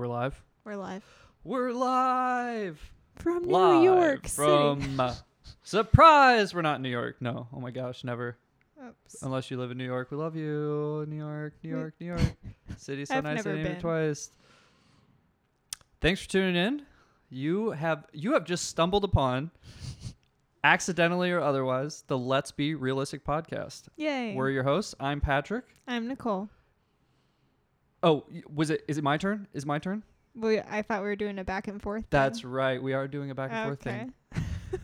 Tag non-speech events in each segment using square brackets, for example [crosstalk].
We're live. We're live We're live. from New York City. from uh, [laughs] surprise. We're not in New York. No. Oh my gosh, never. Oops. Unless you live in New York, we love you, New York, New York, New York. [laughs] City so I've nice. never I named it been. twice. Thanks for tuning in. You have you have just stumbled upon, accidentally or otherwise, the Let's Be Realistic podcast. Yay! We're your hosts. I'm Patrick. I'm Nicole. Oh, was it? Is it my turn? Is my turn? We, I thought we were doing a back and forth. That's thing. right. We are doing a back and forth thing.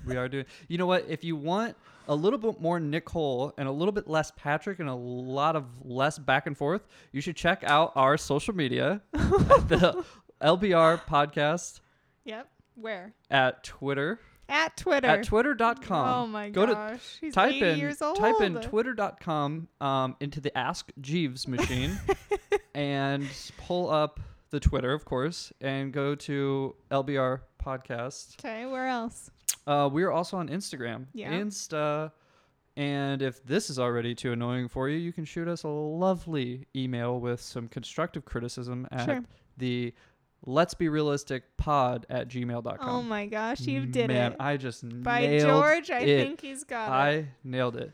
We are doing. You know what? If you want a little bit more Nicole and a little bit less Patrick and a lot of less back and forth, you should check out our social media, the [laughs] LBR podcast Yep. Where? at Twitter At Twitter. at twitter.com. Oh my Go to- gosh. He's type 80 in years old. type in twitter.com um, into the Ask Jeeves machine [laughs] and pull up the Twitter, of course, and go to LBR podcast. Okay. Where else? Uh, we are also on Instagram, Yeah. Insta. And if this is already too annoying for you, you can shoot us a lovely email with some constructive criticism at Sure. the let's be realistic pod at gmail.com. Oh my gosh, you did Man, it. I just By nailed George, I it. think he's got it. I nailed it.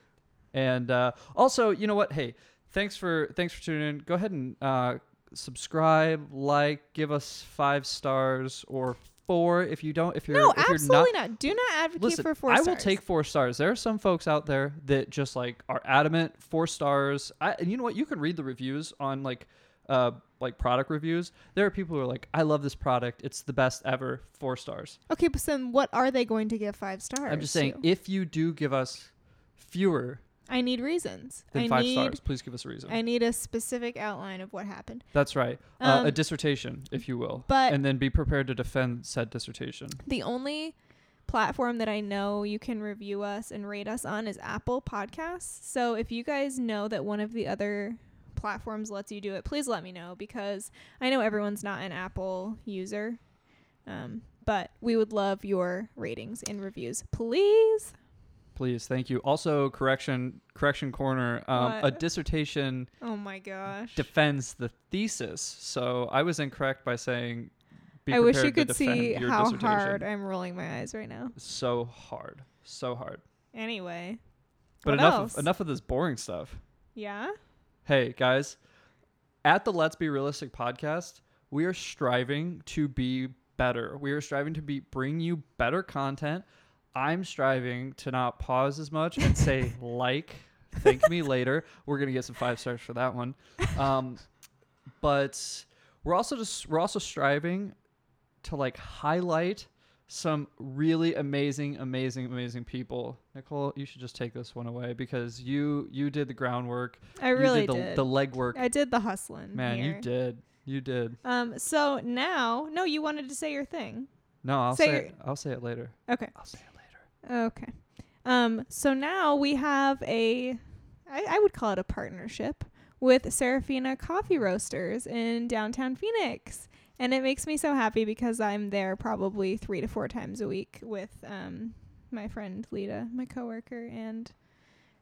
And uh, also, you know what? Hey, thanks for thanks for tuning in. Go ahead and uh, subscribe, like, give us five stars or four if you don't. If you're No, if you're not absolutely not. Do not advocate Listen, for four I stars. will take four stars. There are some folks out there that just like are adamant four stars. I, and you know what? You can read the reviews on like uh like product reviews. There are people who are like, I love this product. It's the best ever. Four stars. Okay, but then what are they going to give five stars? I'm just saying, to? if you do give us fewer I need reasons. than I five need stars, please give us a reason. I need a specific outline of what happened. That's right. uh, a Um, dissertation, if you will. but- and then be prepared to defend said dissertation. The only platform that I know you can review us and rate us on is Apple Podcasts. So if you guys know that one of the other platforms lets you do it, please let me know because I know everyone's not an Apple user. Um, but we would love your ratings and reviews. Please. Please, thank you. Also, correction, correction corner. Um, a dissertation Oh my gosh. defends the thesis. So I was incorrect by saying. I wish you could see how hard I'm rolling my eyes right now. So hard, so hard. Anyway. But enough, of, enough of this boring stuff. Yeah? Hey guys, at the Let's Be Realistic podcast, we are striving to be better. We are striving to be bring you better content. I'm striving to not pause as much and say [laughs] like. Thank me later. We're gonna get some five stars for that one. Um, but we're also just we're also striving to like highlight some really amazing, amazing, amazing people. Nicole, you should just take this one away because you you did the groundwork. I You really did the, did. the legwork. I did the hustling. Man, here. you did. You did. Um. So now, no, you wanted to say your thing. No, I'll Say say, it. I'll say it later. Okay. I'll say it later. Okay. Um. So now we have a, I, I would call it a partnership with Serafina Coffee Roasters in downtown Phoenix, and it makes me so happy because I'm there probably three to four times a week with um my friend Lita, my coworker, and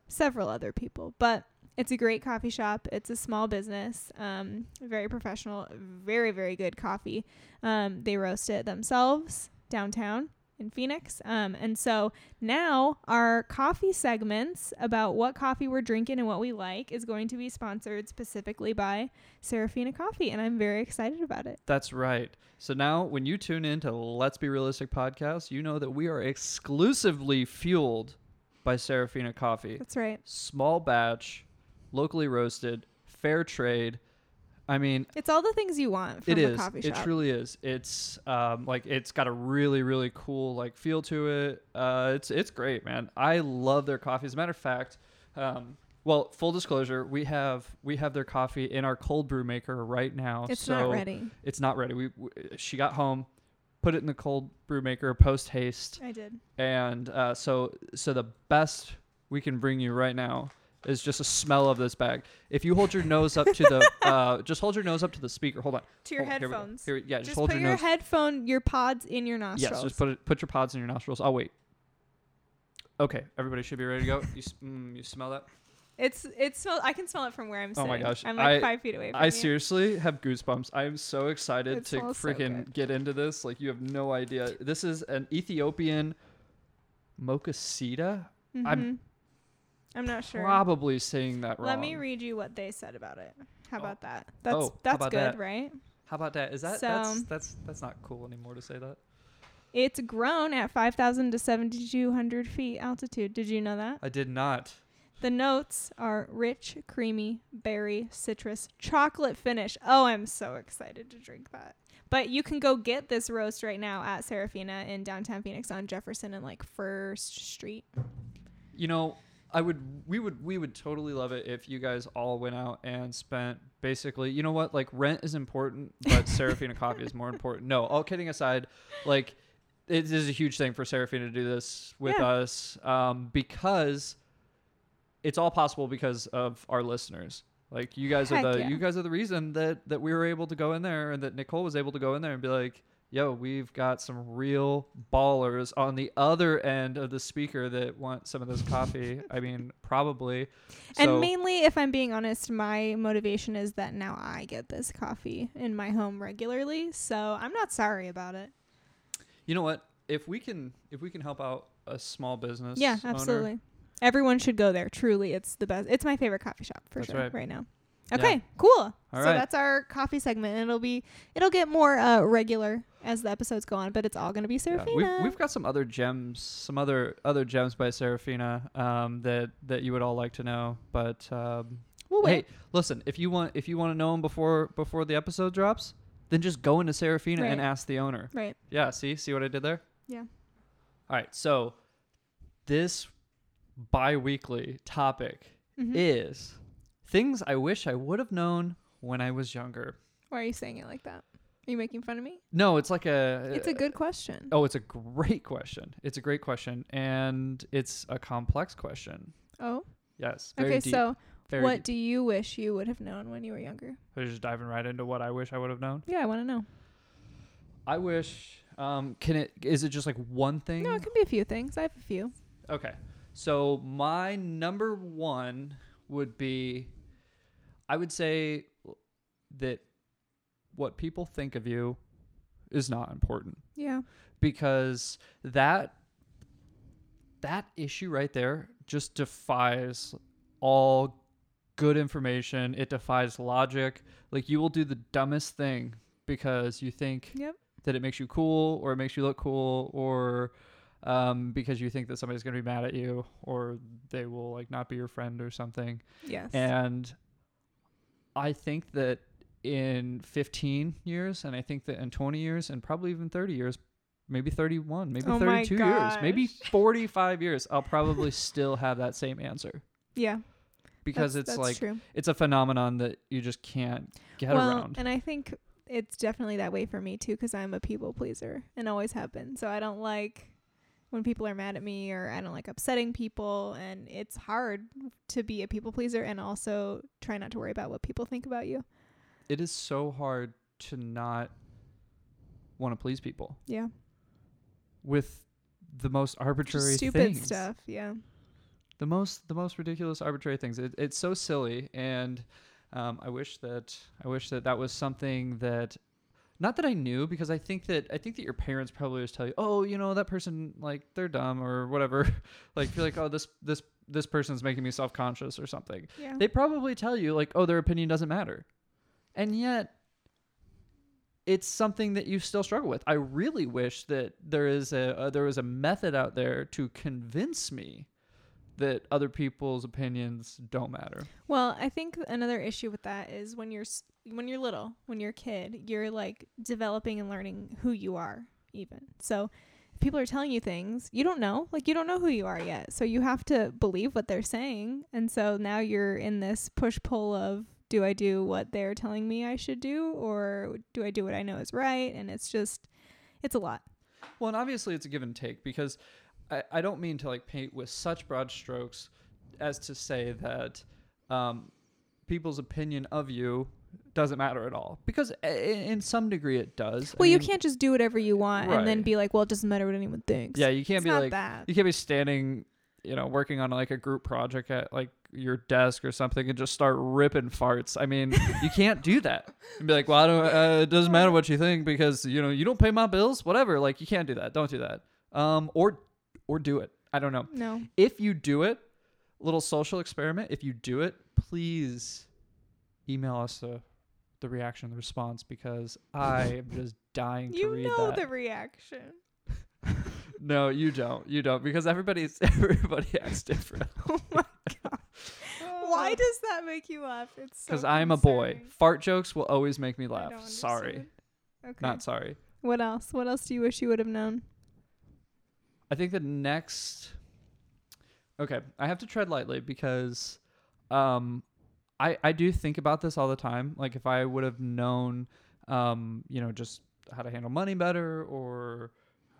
several other people. But it's a great coffee shop. It's a small business, um, very professional, very very good coffee. Um, they roast it themselves downtown in Phoenix. Um, and so now our coffee segments about what coffee we're drinking and what we like is going to be sponsored specifically by Serafina Coffee, and I'm very excited about it. That's right. So now, when you tune in to Let's Be Realistic podcast, you know that we are exclusively fueled by Serafina Coffee. That's right. Small batch, locally roasted, fair trade. I mean, It's all the things you want from it a is. coffee It truly is. It's um like it's got a really really cool like feel to it. Uh, it's it's great, man. I love their coffee. As a matter of fact, um, well, full disclosure, we have we have their coffee in our cold brew maker right now. it's so not ready. It's not ready. We, we she got home, put it in the cold brew maker post haste, I did. and uh, so so the best we can bring you right now is just a smell of this bag. If you hold your nose up to the [laughs] uh, just hold your nose up to the speaker. Hold on. To your Hold- here we go. headphones. Here we- yeah, just, Just hold put your your nose. headphone, your pods in your nostrils. Yes, just put it. Put your pods in your nostrils. I'll wait. Okay, everybody should be ready to go. You s- mm, you smell that? It's it's smell. I can smell it from where I'm Oh sitting. my gosh, I'm like I- five feet away from I you. seriously have goosebumps. I am so excited It to smells so freaking good. get into this. Like you have no idea. This is an Ethiopian mochassita. I'm Mhm. I'm not sure. Probably saying that wrong. Let me read you what they said about it. How Oh. about that? That's Oh, that's good, that? right? How about that? Is that So- that's that's that's not cool anymore to say that. It's grown at 5,000 to 7,200 feet altitude. Did you know that? I did not. The notes are rich, creamy, berry, citrus, chocolate finish. Oh, I'm so excited to drink that. But you can go get this roast right now at Serafina in downtown Phoenix on Jefferson and like First Street. You know, I would we would we would totally love it if you guys all went out and spent basically, you know what? Like rent is important, but [laughs] Serafina coffee is more important. No, all kidding aside, like it is a huge thing for Serafina to do this with Yeah. us um, because it's all possible because of our listeners. Like you guys Heck are the yeah. you guys are the reason that that we were able to go in there and that Nicole was able to go in there and be like, "Yo, we've got some real ballers on the other end of the speaker that want some of this coffee." I mean, [laughs] probably. So, and mainly, if I'm being honest, my motivation is that now I get this coffee in my home regularly. So I'm not sorry about it. you know what? If we can if we can help out a small business, Yeah, owner, absolutely. Everyone should go there. Truly, it's the best. It's my favorite coffee shop for sure right. right, now. Yeah. Okay, cool. All so right. that's our coffee segment, and it'll be it'll get more uh, regular as the episodes go on, but it's all gonna be Yeah, we've, we've got some other gems, some other other gems by Serafina um, that that you would all like to know. But um, we'll hey, wait. listen, if you want if you want to know them before before the episode drops, then just go into Serafina and ask the owner. Right. Yeah, see see what I did there. Yeah. All right, so this bi-weekly topic Mhm. is things I wish I would have known when I was younger. Why are you saying it like that? Are you making fun of me? No, it's like a It's a good question. Oh, it's a great question. It's a great question, and it's a complex question. Oh, Yes. Very okay. deep, So, what deep. do you wish you would have known when you were younger? We're just diving right into what I wish I would have known. Yeah, I want to know. I wish. Um, can it? Is it just like one thing? No, it can be a few things. I have a few. Okay. So my number one would be, I would say that what people think of you is not important. Yeah. because that that issue right there just defies all good information it defies logic like you will do the dumbest thing because you think Yep. that it makes you cool or it makes you look cool or um, because you think that somebody's going to be mad at you or they will like not be your friend or something Yes. and I think that in 15 years, and I think that in 20 years, and probably even 30 years, maybe 31, maybe Oh 32 years, maybe 45 years, I'll probably [laughs] still have that same answer yeah. because that's, it's that's like true. it's a phenomenon that you just can't get well, around. and I think it's definitely that way for me too, because I'm a people pleaser and always have been. So I don't like when people are mad at me, or I don't like upsetting people, and it's hard to be a people pleaser and also try not to worry about what people think about you. It is so hard to not want to please people Yeah. with the most arbitrary Just stupid things. stuff. Yeah. the most the most ridiculous arbitrary things it, it's so silly and um, i wish that i wish that that was something that not that i knew because i think that i think that your parents probably always tell you oh you know that person like they're dumb or whatever [laughs] like feel like oh this this this person's making me self-conscious or something Yeah. they probably tell you like oh their opinion doesn't matter and yet it's something that you still struggle with i really wish that there is a uh, there was a method out there to convince me that other people's opinions don't matter Well, I think another issue with that is when you're when you're little, when you're a kid, you're like developing and learning who you are even. So people are telling you things, you don't know. Like you don't know who you are yet. So you have to believe what they're saying. And so now you're in this push pull of do I do what they're telling me I should do or do I do what I know is right? And it's just it's a lot. well and obviously it's a give and take because i, I don't mean to like paint with such broad strokes as to say that um, people's opinion of you doesn't matter at all because i- in some degree it does I Well, you can't just do whatever you want and then be like, well, it doesn't matter what anyone thinks. yeah you can't it's be like that. you can't be standing you know working on like a group project at like your desk or something and just start ripping farts. I mean, you [laughs] can't do that. And be like, well, I don't, uh, it doesn't matter what you think because you know you don't pay my bills, whatever. Like you can't do that. Don't do that. Um, or or do it. I don't know. No. If you do it, little social experiment. If you do it, please email us the the reaction, the response, because I am [laughs] just dying to You read know that. the reaction. [laughs] no, you don't. You don't because everybody's everybody acts different. Oh my. Why does that make you laugh? It's Because so I'm a boy. concerning. Fart jokes will always make me I laugh. don't Sorry, understand. Okay. not sorry. What else? What else do you wish you would have known? I think the next. Okay, I have to tread lightly because, um, I I do think about this all the time. Like if I would have known, um, you know, just how to handle money better or,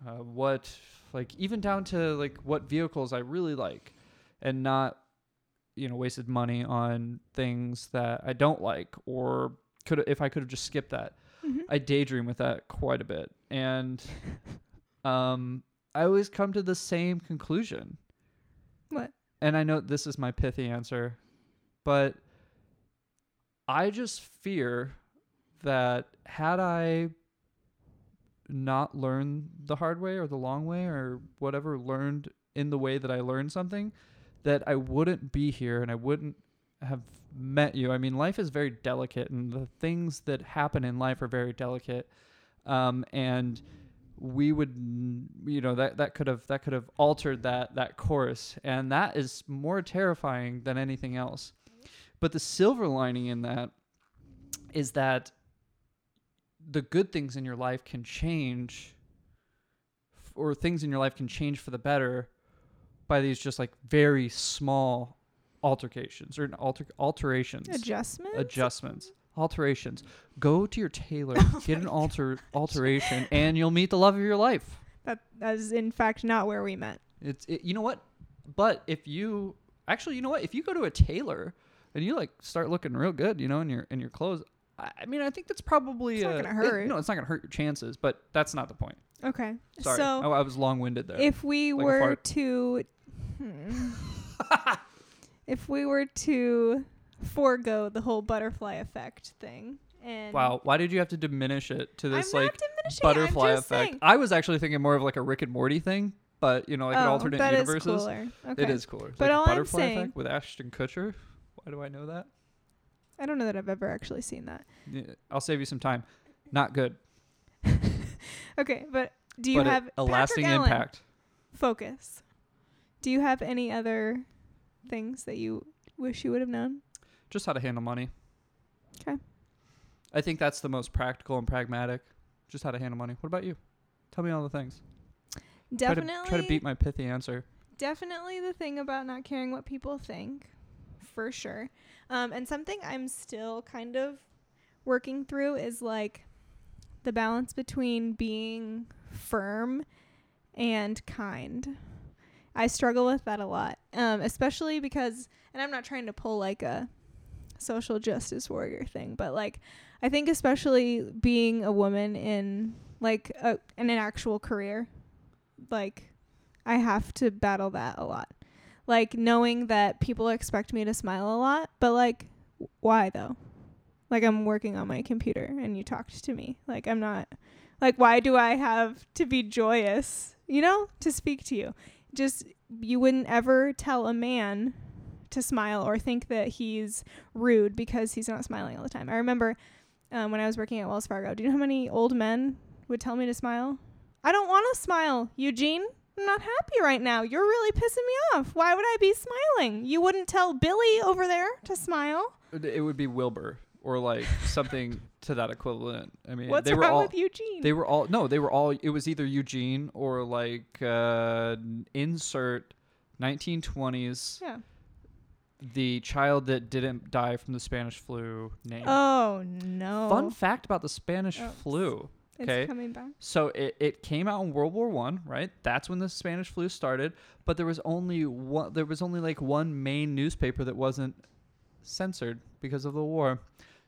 uh, what, like even down to like what vehicles I really like, and not, you know, wasted money on things that I don't like or could if I could have just skipped that. Mhm. I daydream with that quite a bit, and um, I always come to the same conclusion. What? And I know this is my pithy answer, but I just fear that had I not learned the hard way or the long way or whatever, learned in the way that I learned something, that I wouldn't be here and I wouldn't have met you. I mean, life is very delicate, and the things that happen in life are very delicate. Um, and we would, you know, that that could have that could have altered that that course, and that is more terrifying than anything else. But the silver lining in that is that the good things in your life can change, or things in your life can change for the better by these just like very small altercations or alter- alterations. Adjustment? adjustments. Alterations. Go to your tailor [laughs] Oh get an alter alteration and you'll meet the love of your life. That that is in fact not where we met. it's it, you know what? But if you actually you know what? If you go to a tailor and you like start looking real good you know in your in your clothes i, I mean i think that's probably It's not gonna it- hurt. no it's not gonna hurt your chances but that's not the point. Okay. sorry. So I, I was long-winded there. if we Like were to hmm. [laughs] if we were to forego the whole butterfly effect thing and wow why did you have to diminish it to this I'm like not diminishing it, butterfly effect saying. i was actually thinking more of like a rick and morty thing but you know like an oh, alternate that is universes cooler. Okay. It is cooler. It's But like all I'm butterfly saying- effect with Ashton Kutcher. Why do I know that? I don't know that I've ever actually seen that. Yeah, I'll save you some time. Not good, [laughs] Okay, but do you but have a Patrick lasting Allen, impact. Focus. Do you have any other things that you wish you would have known? Just how to handle money. Okay. I think that's the most practical and pragmatic. Just how to handle money. What about you? Tell me all the things. Try to- Definitely. try to beat my pithy answer. definitely the thing about not caring what people think for sure um, and something i'm still kind of working through is like the balance between being firm and kind i struggle with that a lot um, especially because and i'm not trying to pull like a social justice warrior thing but like i think especially being a woman in like a, in an actual career like I have to battle that a lot. Like knowing that people expect me to smile a lot, but like why though? Like I'm working on my computer and you talked to me. Like I'm not like why do I have to be joyous, you know, to speak to you? Just you wouldn't ever tell a man to smile or think that he's rude because he's not smiling all the time. I remember um, when I was working at Wells Fargo. Do you know how many old men would tell me to smile? I don't want to smile, Eugene. I'm not happy right now. You're really pissing me off. Why would I be smiling? You wouldn't tell Billy over there to smile. It- It would be Wilbur or like something to that equivalent. I mean, What's they were wrong all with Eugene? they were all no, they were all. It was either Eugene or like uh, insert 1920s yeah. the child that didn't die from the Spanish flu name. Oh no. Fun fact about the Spanish Oh, flu. It's okay. coming back. So it, it came out in World War One, right? That's when the Spanish flu started. But there was only one. There was only like one main newspaper that wasn't censored because of the war.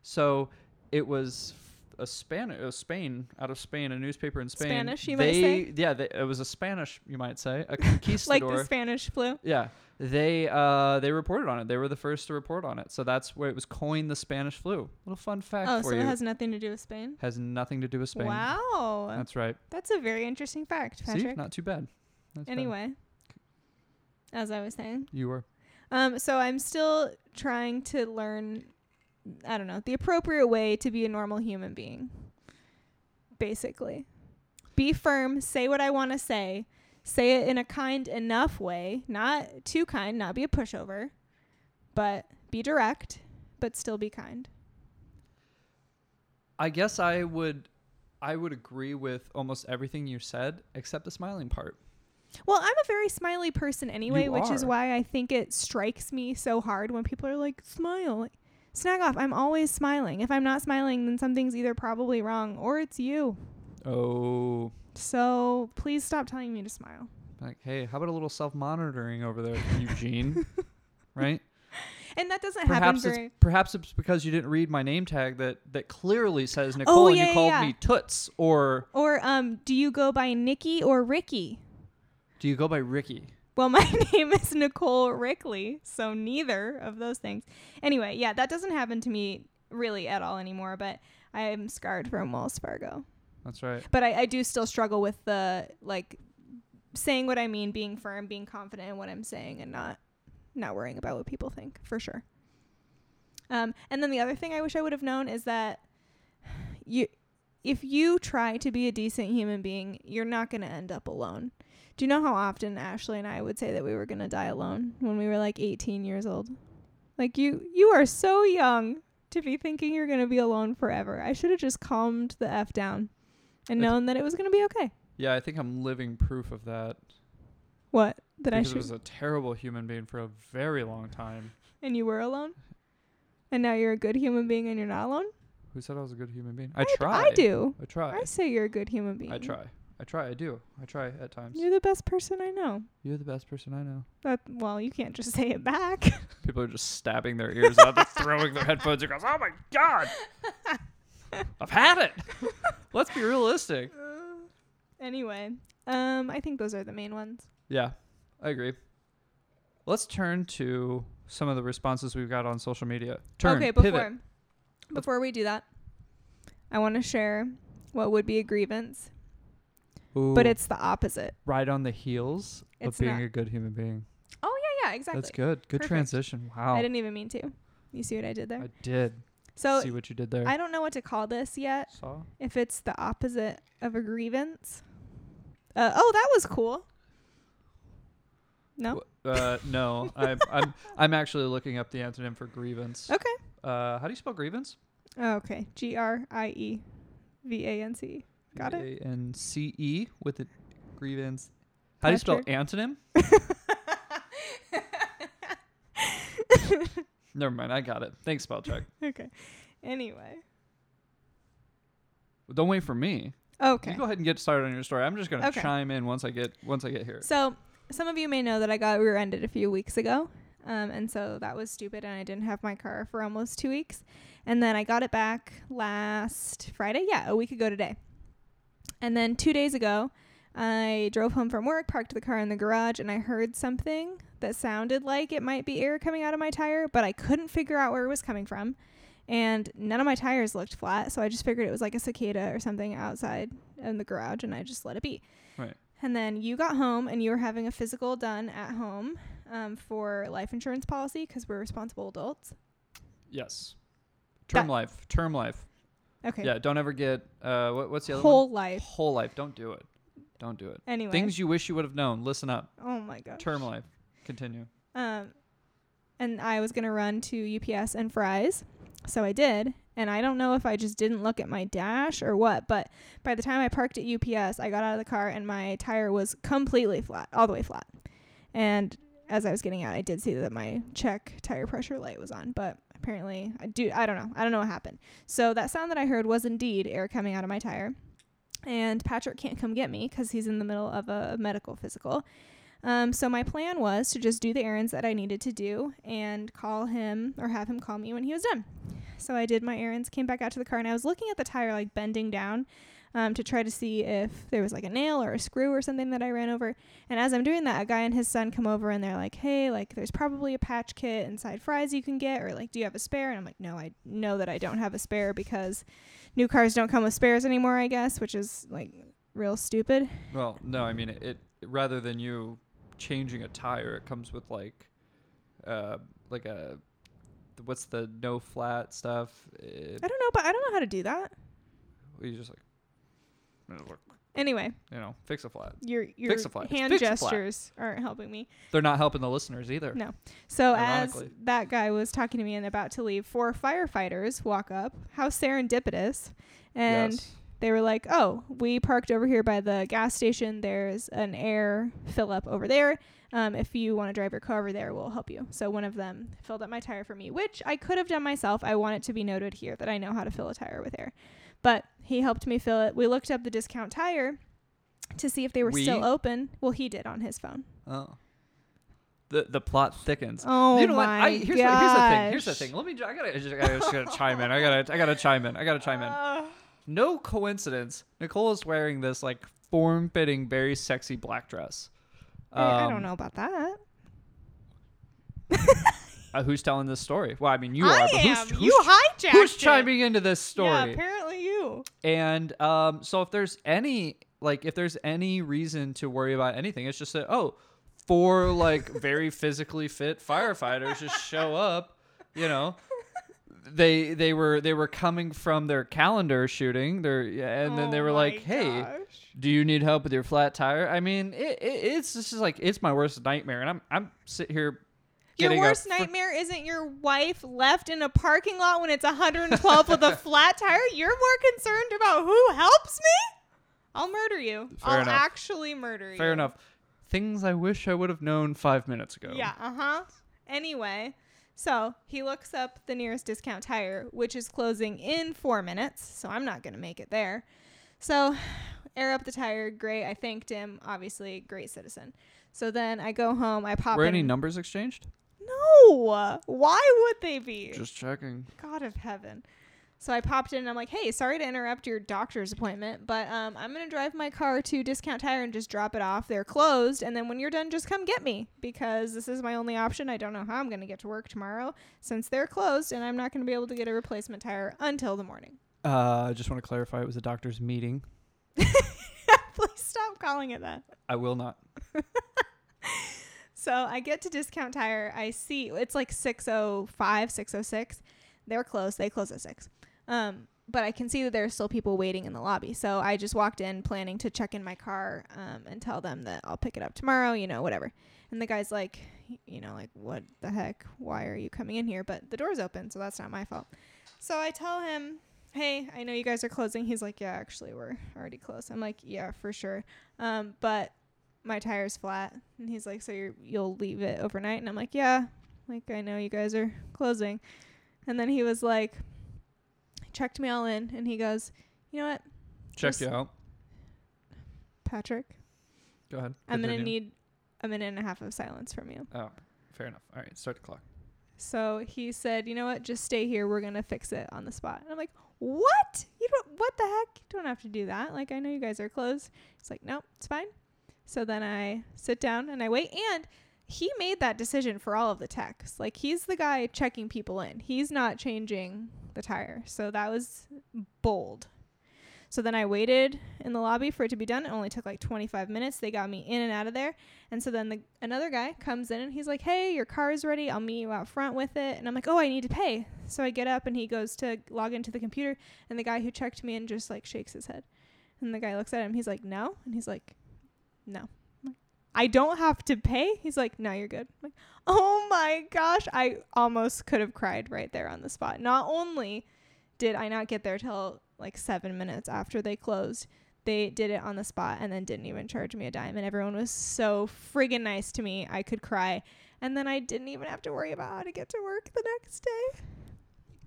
So it was a Span uh, Spain out of Spain, a newspaper in Spain. Spanish, you might say? Yeah, they, it was a Spanish, you might say, a [laughs] like the Spanish flu. yeah, they uh they reported on it. They were the first to report on it. So that's where it was coined the Spanish flu. Little fun fact Oh, for so you. it has nothing to do with Spain. has nothing to do with Spain. Wow, That's right. that's a very interesting fact, See, Patrick. not too bad. Not too bad. anyway, as I was saying, you were. um, so I'm still trying to learn. I don't know the appropriate way to be a normal human being. Basically, be firm. Say what I want to say. Say it in a kind enough way, not too kind, not be a pushover, but be direct, but still be kind. I guess I would I would agree with almost everything you said except the smiling part. Well, I'm a very smiley person anyway, You which is why I think it strikes me so hard when people are like, smile. Like, Snag off. I'm always smiling. If I'm not smiling, then something's either probably wrong or it's you. Oh, So please stop telling me to smile. like hey, how about a little self-monitoring over there, Eugene? [laughs] right? And that doesn't happen Perhaps very. it's perhaps it's because you didn't read my name tag that that clearly says Nicole and Oh, yeah, you yeah, called yeah. me Toots or Or um, do you go by Nikki or Ricky? do you go by Ricky? Well, [laughs] my name is Nicole Rickley, so neither of those things. Anyway, yeah, that doesn't happen to me really at all anymore. But I am scarred from Wells Fargo. That's right. but I, I do still struggle with the like saying what I mean, being firm, being confident in what I'm saying, and not not worrying about what people think for sure. Um, and then the other thing I wish I would have known is that [sighs] you, if you try to be a decent human being, you're not going to end up alone. Do you know how often Ashley and I would say that we were going to die alone when we were like 18 years old? Like you, you are so young to be thinking you're going to be alone forever. I should have just calmed the f down and I th- known that it was going to be okay. Yeah, I think I'm living proof of that. What? That I because I should was a terrible human being for a very long time. and you were alone? And now you're a good human being and you're not alone? Who said I was a good human being? I try. I do. I try. I say you're a good human being. I try. I try. I do. I try at times. You're the best person I know. You're the best person I know. That well, you can't just [laughs] say it back. People are just stabbing their ears out, they're throwing their headphones across. Oh my god! [laughs] I've had it. Let's be realistic. anyway, um, I think those are the main ones. Yeah, I agree. Let's turn to some of the responses we've got on social media. Turn. okay, pivot. before before we do that, I want to share what would be a grievance, but it's the opposite. right on the heels of being not. a good human being. Oh yeah, yeah, exactly. That's good. Good Perfect. transition. Wow. I didn't even mean to. You see what I did there? I did. so see what you did there. I don't know what to call this yet. saw. If it's the opposite of a grievance. Uh, oh, that was cool. No. Uh, no, [laughs] I'm I'm I'm actually looking up the antonym for grievance. Okay. Uh, how do you spell grievance? Oh, okay. G R I E V A N C. Got it. A N C E with a grievance. How do you spell Patrick. antonym? [laughs] Never mind, I got it. Thanks, spell check. okay. Anyway. Don't wait for me. Okay. You go ahead and get started on your story. I'm just gonna Okay. chime in once I get once I get here. So, some of you may know that I got rear-ended a few weeks ago, um, and so that was stupid, and I didn't have my car for almost two weeks, and then I got it back last Friday. Yeah, a week ago today. And then two days ago, I drove home from work, parked the car in the garage, and I heard something that sounded like it might be air coming out of my tire, but I couldn't figure out where it was coming from. And none of my tires looked flat, so I just figured it was like a cicada or something outside in the garage, and I just let it be. Right. And then you got home and you were having a physical done at home um, for life insurance policy because we're responsible adults. Yes. Term That- life. Term life. Okay. Yeah. Don't ever get uh. What, what's the other Whole one? life. Whole life. Don't do it. Don't do it. Anyway. Things you wish you would have known. Listen up. oh my gosh. Term life. Continue. Um, and I was gonna run to UPS and Fry's, so I did. And I don't know if I just didn't look at my dash or what, but by the time I parked at UPS, I got out of the car and my tire was completely flat, all the way flat. And as I was getting out, I did see that my check tire pressure light was on, but apparently I do I don't know. I don't know what happened. So that sound that I heard was indeed air coming out of my tire. And Patrick can't come get me cuz he's in the middle of a medical physical. Um, so my plan was to just do the errands that I needed to do and call him or have him call me when he was done. So I did my errands, came back out to the car, and I was looking at the tire, like bending down um, to try to see if there was like a nail or a screw or something that I ran over. And as I'm doing that, a guy and his son come over and they're like, hey, like there's probably a patch kit inside Fry's you can get, or like, do you have a spare? And I'm like, no, I know that I don't have a spare because new cars don't come with spares anymore, I guess, which is like real stupid. Well, no, I mean it, it. Rather than you changing a tire, it comes with like, uh, like a, what's the no flat stuff? It, I don't know, but I don't know how to do that. you just like, Anyway, you know, fix a flat. your your Fix a flat. hand Fix a flat. gestures aren't helping me. They're not helping the listeners either. No. So as that guy was talking to me and about to leave, four firefighters walk up. How serendipitous. And yes. they were like, "Oh, we parked over here by the gas station. There's an air fill up over there. Um, if you want to drive your car over there, we'll help you." So one of them filled up my tire for me, which I could have done myself. I want it to be noted here that I know how to fill a tire with air, but he helped me fill it. We looked up the discount tire to see if they were still open. Well, he did on his phone. Oh. The the plot thickens. Oh you know my what? I, here's, what, here's the thing. Here's the thing. Let me. I gotta. I just, I just gotta chime in. I gotta. I gotta chime in. I gotta chime in. Uh, No coincidence. Nicole is wearing this like form-fitting, very sexy black dress. I, I Um, don't know about that. [laughs] Uh, who's telling this story? Well, I mean, you I are. But am. who's, who's, you hijacked who's it. chiming into this story? Yeah, apparently you. And um, so if there's any like if there's any reason to worry about anything, it's just that oh, four like very [laughs] physically fit firefighters just show up, you know. They they were they were coming from their calendar shooting, their and then they Oh were like, "Hey, gosh. do you need help with your flat tire?" I mean, it, it it's just like it's my worst nightmare, and I'm I'm sitting here. Your worst fr- nightmare isn't your wife left in a parking lot when it's 112 with a [laughs] flat tire. You're more concerned about who helps me. I'll murder you. Fair I'll enough. actually murder you. Fair enough. Things I wish I would have known five minutes ago. Yeah. Uh huh. Anyway, so he looks up the nearest discount tire, which is closing in four minutes. So I'm not gonna make it there. So air up the tire. Great. I thanked him. Obviously, great citizen. So then I go home. I pop Were in. any numbers exchanged? No. Why would they be? Just checking. God of heaven. So I popped in and I'm like, hey, sorry to interrupt your doctor's appointment, but um, I'm going to drive my car to Discount Tire and just drop it off. They're closed. And then when you're done, just come get me because this is my only option. I don't know how I'm going to get to work tomorrow since they're closed and I'm not going to be able to get a replacement tire until the morning. Uh, I just want to clarify it was a doctor's meeting. [laughs] Please stop calling it that. I will not. [laughs] So I get to Discount Tire. I see it's like 605, 606. They're closed. They close at 6. Um, but I can see that there are still people waiting in the lobby. So I just walked in planning to check in my car um, and tell them that I'll pick it up tomorrow, you know, whatever. And the guy's like, you know, like, what the heck? Why are you coming in here? But the door's open, so that's not my fault. So I tell him, hey, I know you guys are closing. He's like, yeah, actually, we're already closed. I'm like, yeah, for sure. Um, but my tire's flat. And he's like, so you're, you'll leave it overnight? And I'm like, yeah, like, I know you guys are closing. And then he was like, checked me all in, and he goes, you know what, Check Just- you out. Patrick, Go ahead. I'm going to Continue. need a minute and a half of silence from you. Oh, fair enough. All right, start the clock. So he said, "You know what? Just stay here. We're gonna fix it on the spot." And I'm like, "What? You don't? What the heck? You don't have to do that. Like, I know you guys are closed." He's like, "Nope, it's fine." So then I sit down and I wait, and he made that decision for all of the techs. Like, he's the guy checking people in. He's not changing the tire. So that was bold. So then I waited in the lobby for it to be done. It only took like 25 minutes. They got me in and out of there. And so then the, another guy comes in and he's like, "Hey, your car is ready. I'll meet you out front with it." And I'm like, "Oh, I need to pay." So I get up and he goes to log into the computer, and the guy who checked me in just like shakes his head. And the guy looks at him. He's like, "No," and he's like, "No." I don't have to pay. He's like, "No, you're good." I'm like, "Oh my gosh!" I almost could have cried right there on the spot. Not only did I not get there till like seven minutes after they closed, they did it on the spot and then didn't even charge me a dime. And everyone was so friggin' nice to me. I could cry. And then I didn't even have to worry about how to get to work the next day.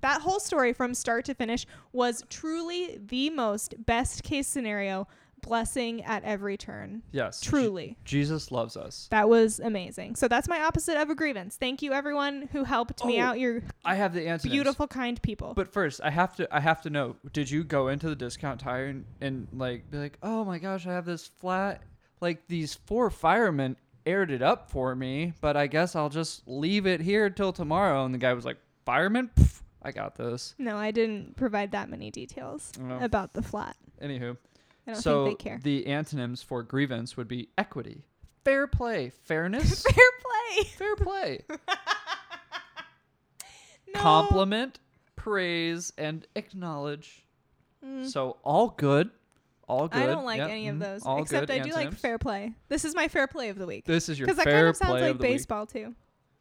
That whole story from start to finish was truly the most best case scenario blessing at every turn. Yes. Je- Truly. Jesus loves us. That was amazing. So that's my opposite of a grievance. Thank you everyone who helped me Oh, out. You're I have the antonyms. beautiful, kind people. But first, I have to I have to know, did you go into the discount tire and, and like be like, "Oh my gosh, I have this flat like these four firemen aired it up for me, but I guess I'll just leave it here till tomorrow." And the guy was like, "Fireman? Pff, I got this." no, I didn't provide that many details Oh. about the flat. Anywho, I don't so think they care. the antonyms for grievance would be equity, fair play, fairness, [laughs] Fair play. fair play, [laughs] No. compliment, praise, and acknowledge. Mm. So all good, all good. I don't like Yep, any of mhm, those. all Except I do like fair play. This is my fair play of the week. This is your fair play. Because that kind of sounds like the week. baseball too.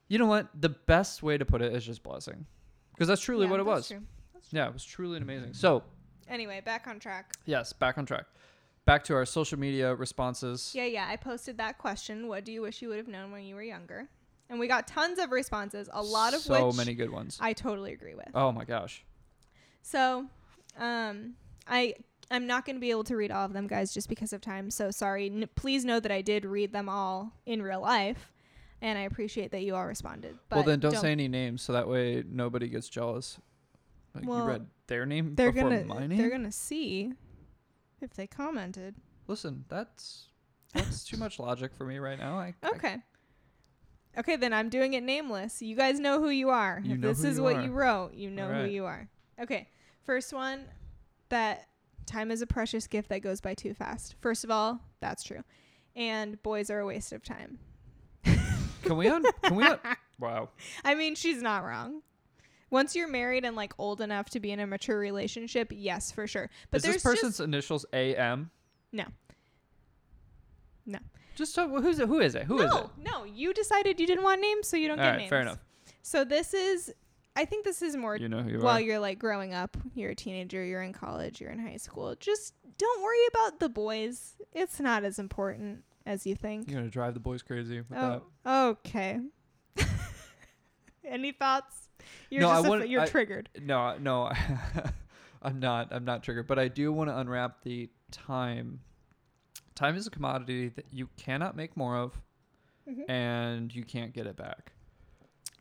You know what? The best way to put it is just blessing, because that's truly Yeah, what it that's was. true. Yeah, it was truly amazing. So Anyway, back on track. yes, back on track. Back to our social media responses. Yeah, yeah. I posted that question. What do you wish you would have known when you were younger? And we got tons of responses. A lot of so which many good ones. I totally agree with. oh my gosh. So, um, I I'm not going to be able to read all of them, guys, just because of time. So sorry. N- please know that I did read them all in real life, and I appreciate that you all responded. But well, then don't, say any names, so that way nobody gets jealous. Like Well, you read their name They're before gonna my name. they're gonna see if they commented. Listen, that's that's too much logic for me right now. I, I- Okay. Okay, then I'm doing it nameless. You guys know who you are. You if this is you what are. you wrote, you know who you are. Okay. First one that time is a precious gift that goes by too fast. First of all, that's true. And boys are a waste of time. can we un? Can we? Un- [laughs] wow. I mean, she's not wrong. Once you're married and like old enough to be in a mature relationship, yes, for sure. But is there's this person's just initials A M? No. No. Just so, who's it? Who is it? Who is no, it? no. You decided you didn't want names, so you don't All get right, names. fair enough. So this is, I think this is more You know who you while are. you're like growing up. You're a teenager. You're in college. You're in high school. Just don't worry about the boys. It's not as important as you think. You're gonna drive the boys crazy with Oh, okay. [laughs] Any thoughts? [laughs] You're No, I just a, wouldn't- you're I- triggered. No, no, [laughs] I'm not. I'm not triggered. But I do want to unwrap the time. Time is a commodity that you cannot make more of, Mhm. and you can't get it back.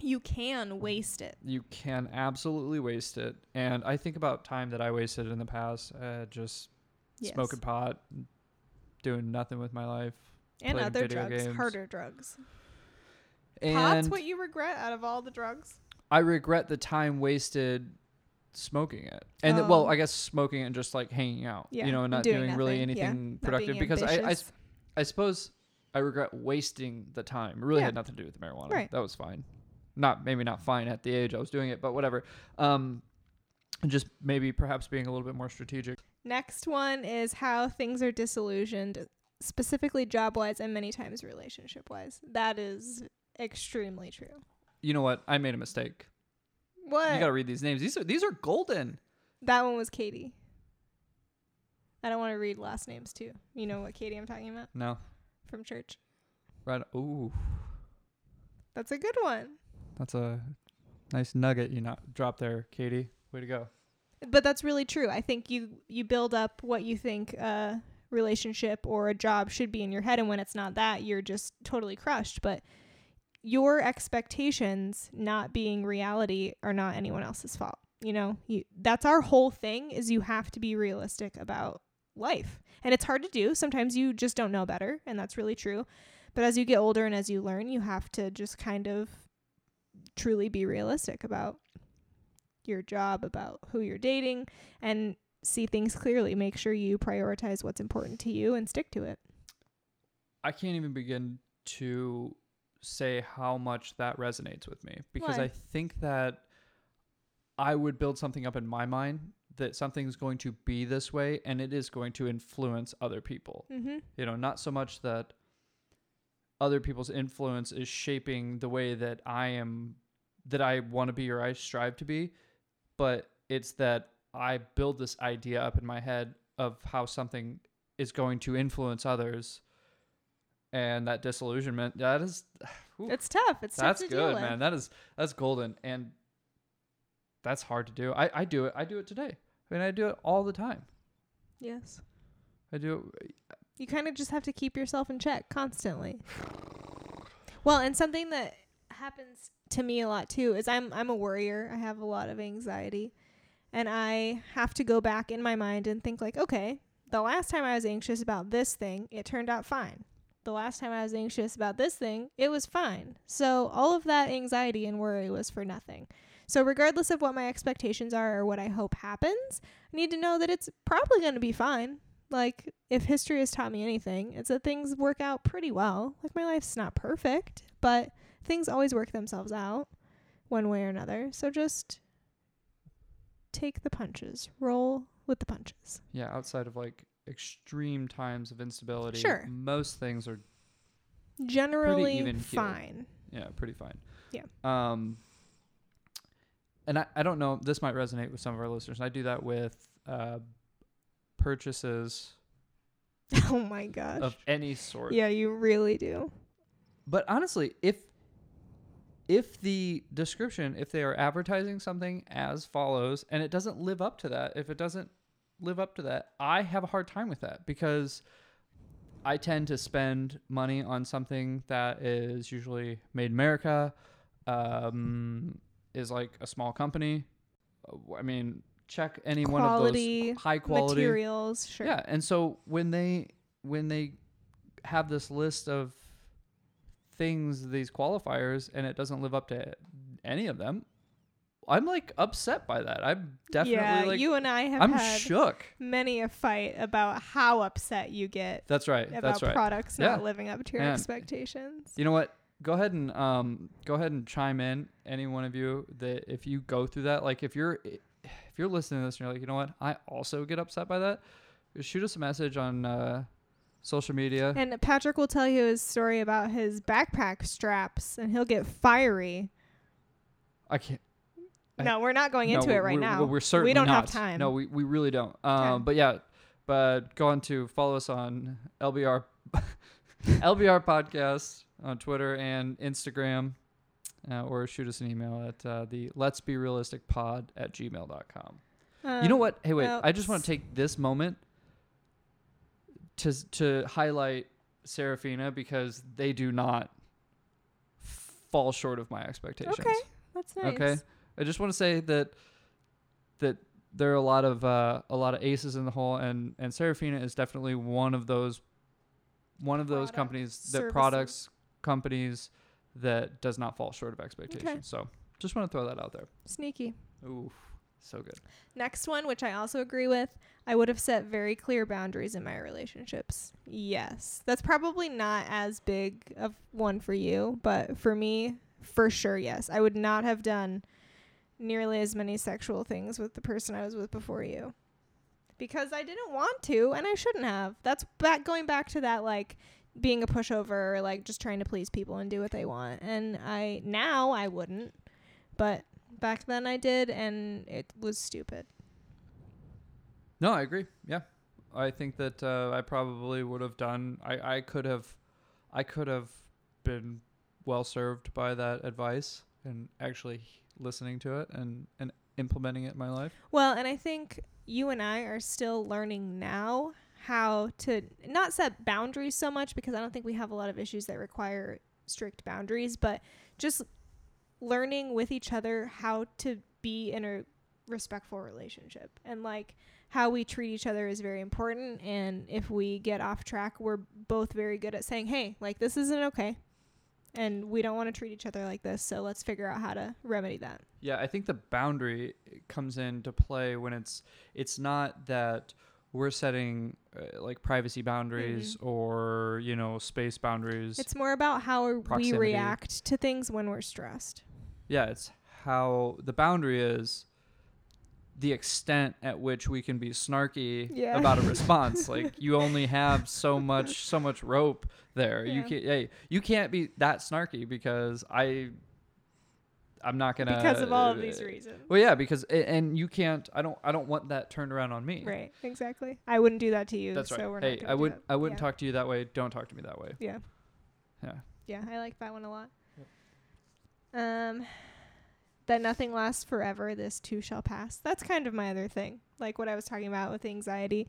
You can waste it. You can absolutely waste it. And I think about time that I wasted in the past, uh, just Yes. smoking pot, doing nothing with my life. and other drugs, games. harder drugs. And Pot's what you regret out of all the drugs. I regret the time wasted smoking it. And th- well, Oh. I guess smoking it and just like hanging out, Yeah, you know, and not doing doing, really nothing, yeah, anything productive because I, I, I suppose I regret wasting the time. It really Yeah. had nothing to do with the marijuana. Right. That was fine. Not maybe not fine at the age I was doing it, but whatever. Um, just maybe perhaps being a little bit more strategic. Next one is how things are disillusioned, specifically job wise and many times relationship wise. That is extremely true. You know what? I made a mistake. What? You got to read these names. These are these are golden. that one was Katie. I don't want to read last names too. You know what Katie I'm talking about No. from church. Right. Ooh. That's a good one. That's a nice nugget you not drop there, Katie. Way to go. But that's really true. I think you you build up what you think a relationship or a job should be in your head and when it's not that, you're just totally crushed. But your expectations not being reality are not anyone else's fault. You know, you, that's our whole thing is you have to be realistic about life. And it's hard to do. Sometimes you just don't know better, and that's really true. But as you get older and as you learn, you have to just kind of truly be realistic about your job, about who you're dating, and see things clearly. Make sure you prioritize what's important to you and stick to it. I can't even begin to say how much that resonates with me because Why? I think that I would build something up in my mind that something's going to be this way and it is going to influence other people. Mm-hmm. You know, not so much that other people's influence is shaping the way that I am that I want to be or I strive to be, but it's that I build this idea up in my head of how something is going to influence others and that disillusionment that is [sighs] whew, It's tough. It's tough that's to deal good man that is that's golden and that's hard to do I, I do it i do it today i mean i do it all the time Yes. I do. You kind of just have to keep yourself in check constantly. [sighs] Well, and something that happens to me a lot too is I'm I'm a worrier. I have a lot of anxiety. And I have to go back in my mind and think like, okay, the last time I was anxious about this thing, it turned out fine. The last time I was anxious about this thing, it was fine. So all of that anxiety and worry was for nothing. So regardless of what my expectations are or what I hope happens, I need to know that it's probably going to be fine. Like if history has taught me anything, it's that things work out pretty well. Like my life's not perfect, but things always work themselves out one way or another. So just take the punches, roll with the punches. Yeah, outside of like extreme times of instability, Sure. most things are Generally fine. yeah pretty fine. Yeah. Um. And I, I don't know. This might resonate with some of our listeners. I do that with uh, purchases [laughs] oh my gosh. of any sort. yeah, you really do. But honestly, if if the description, if they are advertising something as follows and it doesn't live up to that, if it doesn't live up to that, I have a hard time with that because I tend to spend money on something that is usually made in America, um, is like a small company. Uh, I mean, check any one of Quality, those high quality Materials, sure. yeah, and so when they when they have this list of things, these qualifiers, and it doesn't live up to any of them, I'm like upset by that. I'm definitely yeah, like you and I have I'm had shook. many a fight about how upset you get That's right. about That's right. products Yeah. not living up to your expectations. You know what? Go ahead and um go ahead and chime in any one of you that if you go through that like if you're if you're listening to this and you're like, "You know what? I also get upset by that." Shoot us a message on uh social media. And Patrick will tell you his story about his backpack straps, and he'll get fiery. I can't no, we're not going No, into it right we're, now. We're, we're certainly we don't not. have time. No, we, we really don't. Um, but yeah, but go on to follow us on LBR LBR [laughs] podcast on Twitter and Instagram, uh, or shoot us an email at uh, the Let's Be Realistic Pod at gmail.com. you know Um, what? Hey, wait. well, I just want to take this moment to to highlight Serafina because they do not fall short of my expectations. Okay, that's nice. Okay. I just want to say that that there are a lot of uh, a lot of aces in the hole, and and Serafina is definitely one of those one of those Product, companies that services. products companies that does not fall short of expectations. So just want to throw that out there. Sneaky. Ooh, so good. Next one, which I also agree with, I would have set very clear boundaries in my relationships. Yes. That's probably not as big of one for you, but for me, for sure, yes. I would not have done nearly as many sexual things with the person I was with before you. Because I didn't want to and I shouldn't have. That's back going back to that like being a pushover or like just trying to please people and do what they want. And I now I wouldn't. But back then I did and it was stupid. No, I agree. Yeah, I think that uh, I probably would have done. I I could have, I could have been well served by that advice and actually listening to it and and implementing it in my life. Well, and I think you and I are still learning now how to not set boundaries so much because I don't think we have a lot of issues that require strict boundaries, but just learning with each other how to be in a respectful relationship and like how we treat each other is very important and if we get off track we're both very good at saying hey like this isn't okay and we don't want to treat each other like this so let's figure out how to remedy that Yeah, I think the boundary comes into play when it's it's not that we're setting uh, like privacy boundaries or you know space boundaries. It's more about how we react to things when we're stressed. yeah, it's how the boundary is the extent at which we can be snarky Yeah. about a [laughs] response. like you only have so much so much rope there. You can't hey, you can't be that snarky because I I'm not gonna because of all of these uh, reasons. Well, yeah, because and you can't. I don't. I don't want that turned around on me. Right, exactly. I wouldn't do that to you. That's so right. We're hey, I would. I wouldn't yeah. talk to you that way. Don't talk to me that way. Yeah. Yeah. Yeah, I like that one a lot. Um, that nothing lasts forever. This too shall pass. That's kind of my other thing. Like what I was talking about with anxiety.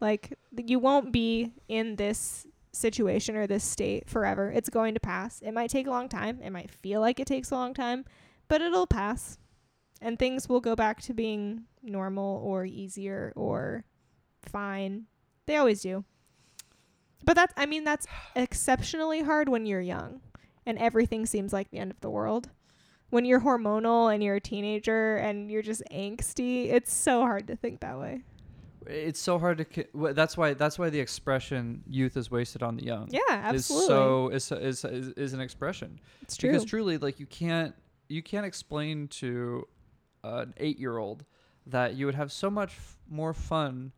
Like th- you won't be in this situation or this state forever. It's going to pass. It might take a long time. It might feel like it takes a long time, but it'll pass. And things will go back to being normal or easier or fine. They always do. But that's I mean that's [sighs] exceptionally hard when you're young and everything seems like the end of the world. When you're hormonal and you're a teenager and you're just angsty, it's so hard to think that way. It's so hard to. ki- That's why. That's why the expression "youth is wasted on the young" Yeah, absolutely. is so is, is is is an expression. it's true. Because truly, like you can't you can't explain to an eight year old that you would have so much f- more fun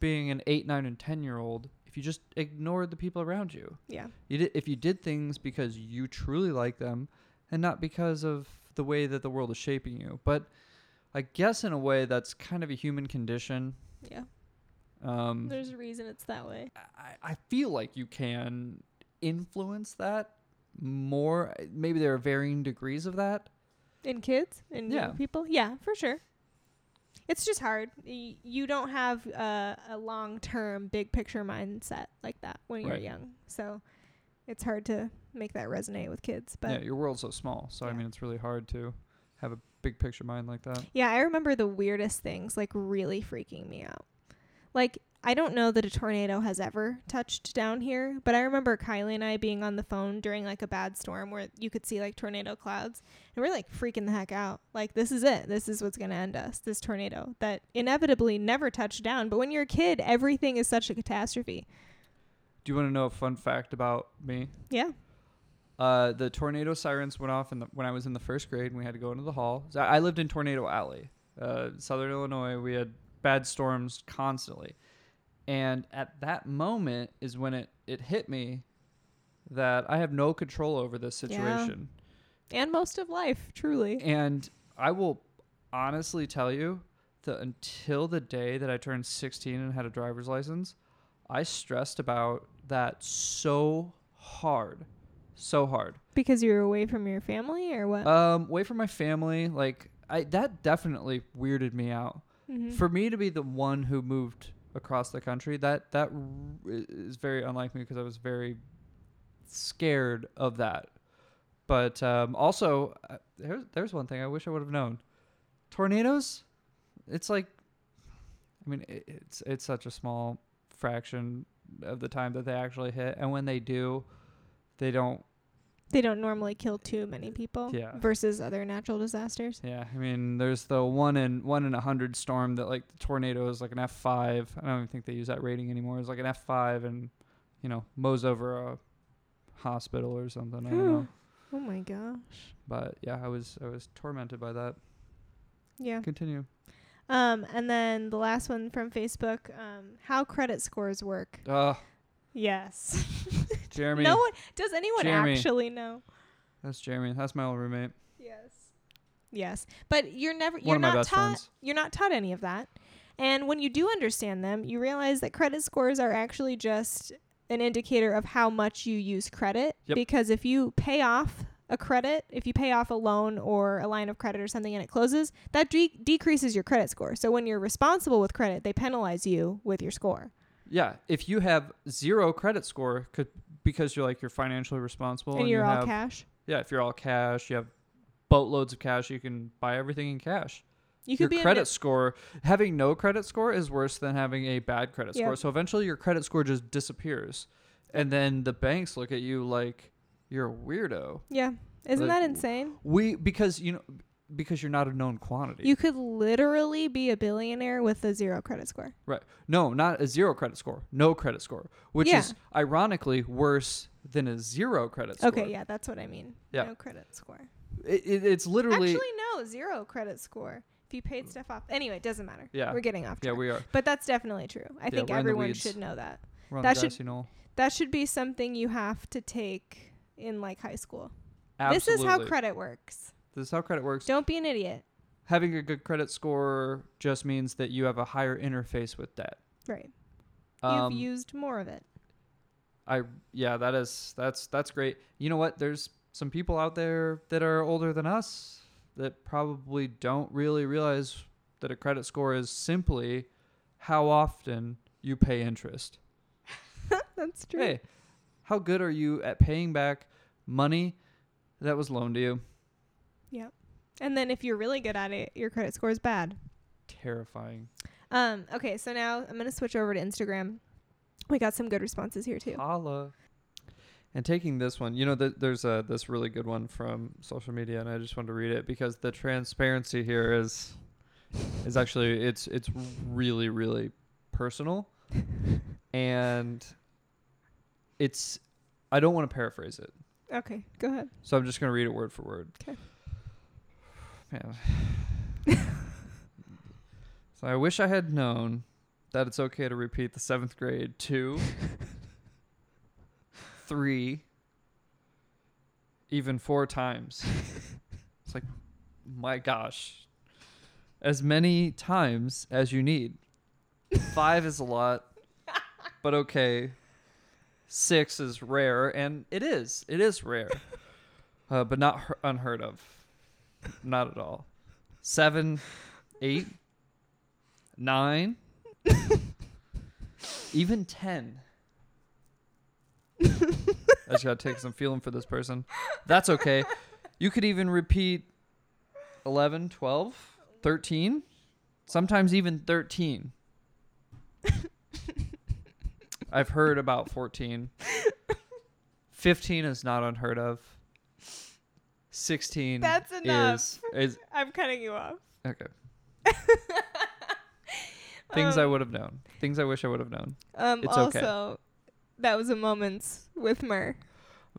being an eight, nine, and ten year old if you just ignored the people around you. yeah. You did if you did things because you truly like them, and not because of the way that the world is shaping you. But I guess in a way that's kind of a human condition. Yeah. Um, There's a reason it's that way. I, I feel like you can influence that more. Maybe there are varying degrees of that. In kids and Yeah. young people? Yeah, for sure. It's just hard. Y- You don't have uh, a long term, big picture mindset like that when you're Right. young. So it's hard to make that resonate with kids. But yeah, your world's so small. So I mean, it's really hard to have a big picture mind like that. Yeah, I remember the weirdest things like really freaking me out. Like, I don't know that a tornado has ever touched down here, but I remember Kylie and I being on the phone during like a bad storm where you could see like tornado clouds, and we're like freaking the heck out. Like, this is it. This is what's going to end us. This tornado that inevitably never touched down. But when you're a kid, everything is such a catastrophe. Do you want to know a fun fact about me? Yeah. Uh, the tornado sirens went off in the, when I was in the first grade, and we had to go into the hall. So I lived in Tornado Alley, uh, Southern Illinois. We had bad storms constantly, and at that moment is when it it hit me that I have no control over this Yeah. situation. And most of life, truly. And I will honestly tell you that until the day that I turned 16 and had a driver's license, I stressed about that so hard. So hard. Because you're away from your family or what? Um, away from my family, like I that definitely weirded me out. Mhm. For me to be the one who moved across the country, that that r- is very unlike me because I was very scared of that. But um, also, uh, there's there's one thing I wish I would have known. Tornadoes, it's like, I mean, it, it's it's such a small fraction of the time that they actually hit, and when they do, they don't they don't normally kill too many people Yeah. versus other natural disasters. Yeah, I mean, there's the one in one in a hundred storm that like the tornado is like an F five. I don't even think they use that rating anymore. It's like an F five, and you know mows over a hospital or something. I don't know. Oh my gosh. But yeah, I was I was tormented by that. Yeah. Continue. Um, and then the last one from Facebook, um, how credit scores work. Uh Yes. [laughs] Jeremy. no one does anyone Jeremy. actually know. That's Jeremy. That's my old roommate. Yes. Yes. But you're never you're not taught friends. you're not taught any of that. And when you do understand them, you realize that credit scores are actually just an indicator of how much you use credit. Yep. Because if you pay off a credit, if you pay off a loan or a line of credit or something and it closes, that de- decreases your credit score. So when you're responsible with credit, they penalize you with your score. Yeah, if you have zero credit score, could because you're like you're financially responsible and you're you all have, cash. Yeah, if you're all cash, you have boatloads of cash. You can buy everything in cash. You could your be credit it- score having no credit score is worse than having a bad credit Yep. score so eventually your credit score just disappears and then the banks look at you like you're a weirdo Yeah. Isn't Like, that insane? we because you know because you're not a known quantity You could literally be a billionaire with a zero credit score. right no not a zero credit score no credit score which Yeah. is ironically worse than a zero credit score Okay, yeah, that's what I mean. Yeah. No credit score. it, it, it's literally Actually, no, zero credit score. If you paid stuff off. Anyway, it doesn't matter. Yeah. We're getting off track. yeah we are but that's definitely true. I think in the everyone should know that. we're on That the should-. That should be something you have to take in like high school. Absolutely. This is how credit works. this is how credit works Don't be an idiot. having a good credit score just means that you have a higher interface with debt Right. um, You've used more of it. I yeah, that is that's that's great. You know what? There's some people out there that are older than us that probably don't really realize that a credit score is simply how often you pay interest. [laughs] That's true. Hey, how good are you at paying back money that was loaned to you? Yeah. And then if you're really good at it, your credit score is bad. Terrifying. Um, okay, so now I'm gonna switch over to Instagram. We got some good responses here too. Holla. And taking this one, you know, th- there's a this really good one from social media, and I just wanted to read it because the transparency here is is actually it's it's really really personal, [laughs] and it's I don't want to paraphrase it, Okay, go ahead. so I'm just gonna read it word for word. 'Kay. Man. so I wish I had known that it's okay to repeat the seventh grade two, three, even four times. It's like, my gosh, as many times as you need. Five is a lot, but okay. Six is rare, and it is. It is rare, [laughs] uh, but not unheard of. Not at all. Seven, eight, nine, [laughs] even ten. I just gotta take some feeling for this person. That's okay. You could even repeat 11, 12, 13, sometimes even 13. I've heard about 14. [laughs] 15 is not unheard of. 16 That's enough. is is [laughs] I'm cutting you off. okay. [laughs] Things I Um, would have known. Things I wish I would have known. Um, It's okay. also, that was a moments with Mur.